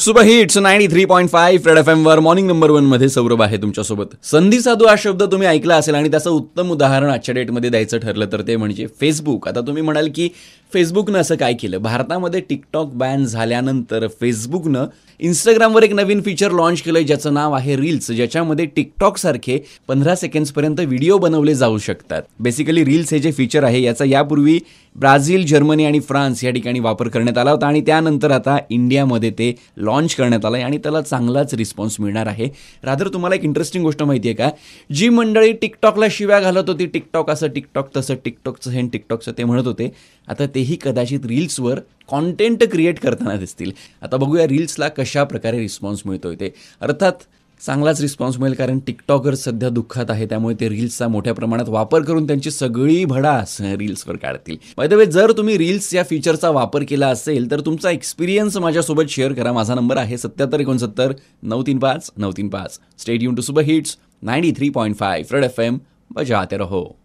Super hits ninety three point five red F M वर morning number वनमध्ये सौरभ आहे तुमच्यासोबत. संधी साधू हा शब्द तुम्ही ऐकला असेल आणि त्याचं उत्तम उदाहरण आजच्या डेटमध्ये द्यायचं ठरलं तर ते म्हणजे फेसबुक आता तुम्ही म्हणाल की फेसबुकनं असं काय केलं? भारतामध्ये टिकटॉक बॅन झाल्यानंतर फेसबुकनं इंस्टाग्रामवर एक नवीन फीचर लॉन्च केलंय ज्याचं नाव आहे रील्स ज्याच्यामध्ये टिकटॉक सारखे पंधरा सेकंड्सपर्यंत व्हिडिओ बनवले जाऊ शकतात. बेसिकली रील्स हे जे फीचर आहे याचा यापूर्वी ब्राझील जर्मनी आणि फ्रान्स या ठिकाणी वापर करण्यात आला होता आणि त्यानंतर आता इंडियामध्ये ते लॉन्च करण्यात आलं आहे आणि त्याला चांगलाच रिस्पॉन्स मिळणार आहे. रादर तुम्हाला एक इंटरेस्टिंग गोष्ट माहिती आहे का? जी मंडळी टिकटॉकला शिव्या घालत होती टिकटॉक असं टिकटॉक तसं टिकटॉकचं हे टिकटॉकचं ते म्हणत होते. आता तेही कदाचित रील्सवर कॉन्टेंट क्रिएट करताना दिसतील. आता बघूया रील्सला कशा प्रकारे रिस्पॉन्स मिळतोय ते. अर्थात चांगलाच रिस्पॉन्स मिळेल कारण टिकटॉकर सध्या दुःखात आहे त्यामुळे ते रील्सचा मोठ्या प्रमाणात वापर करून त्यांची सगळी भडास रील्सवर काढतील. बाय वे जर तुम्ही रील्स या फीचरचा वापर केला असेल तर तुमचा एक्सपिरियन्स माझ्यासोबत शेअर करा. माझा नंबर आहे सत्याहत्तर एकोणसत्तर नऊ तीन पाच नऊ तीन पाच. Stay tuned to super hits ninety three point five red F M बजाते रहो.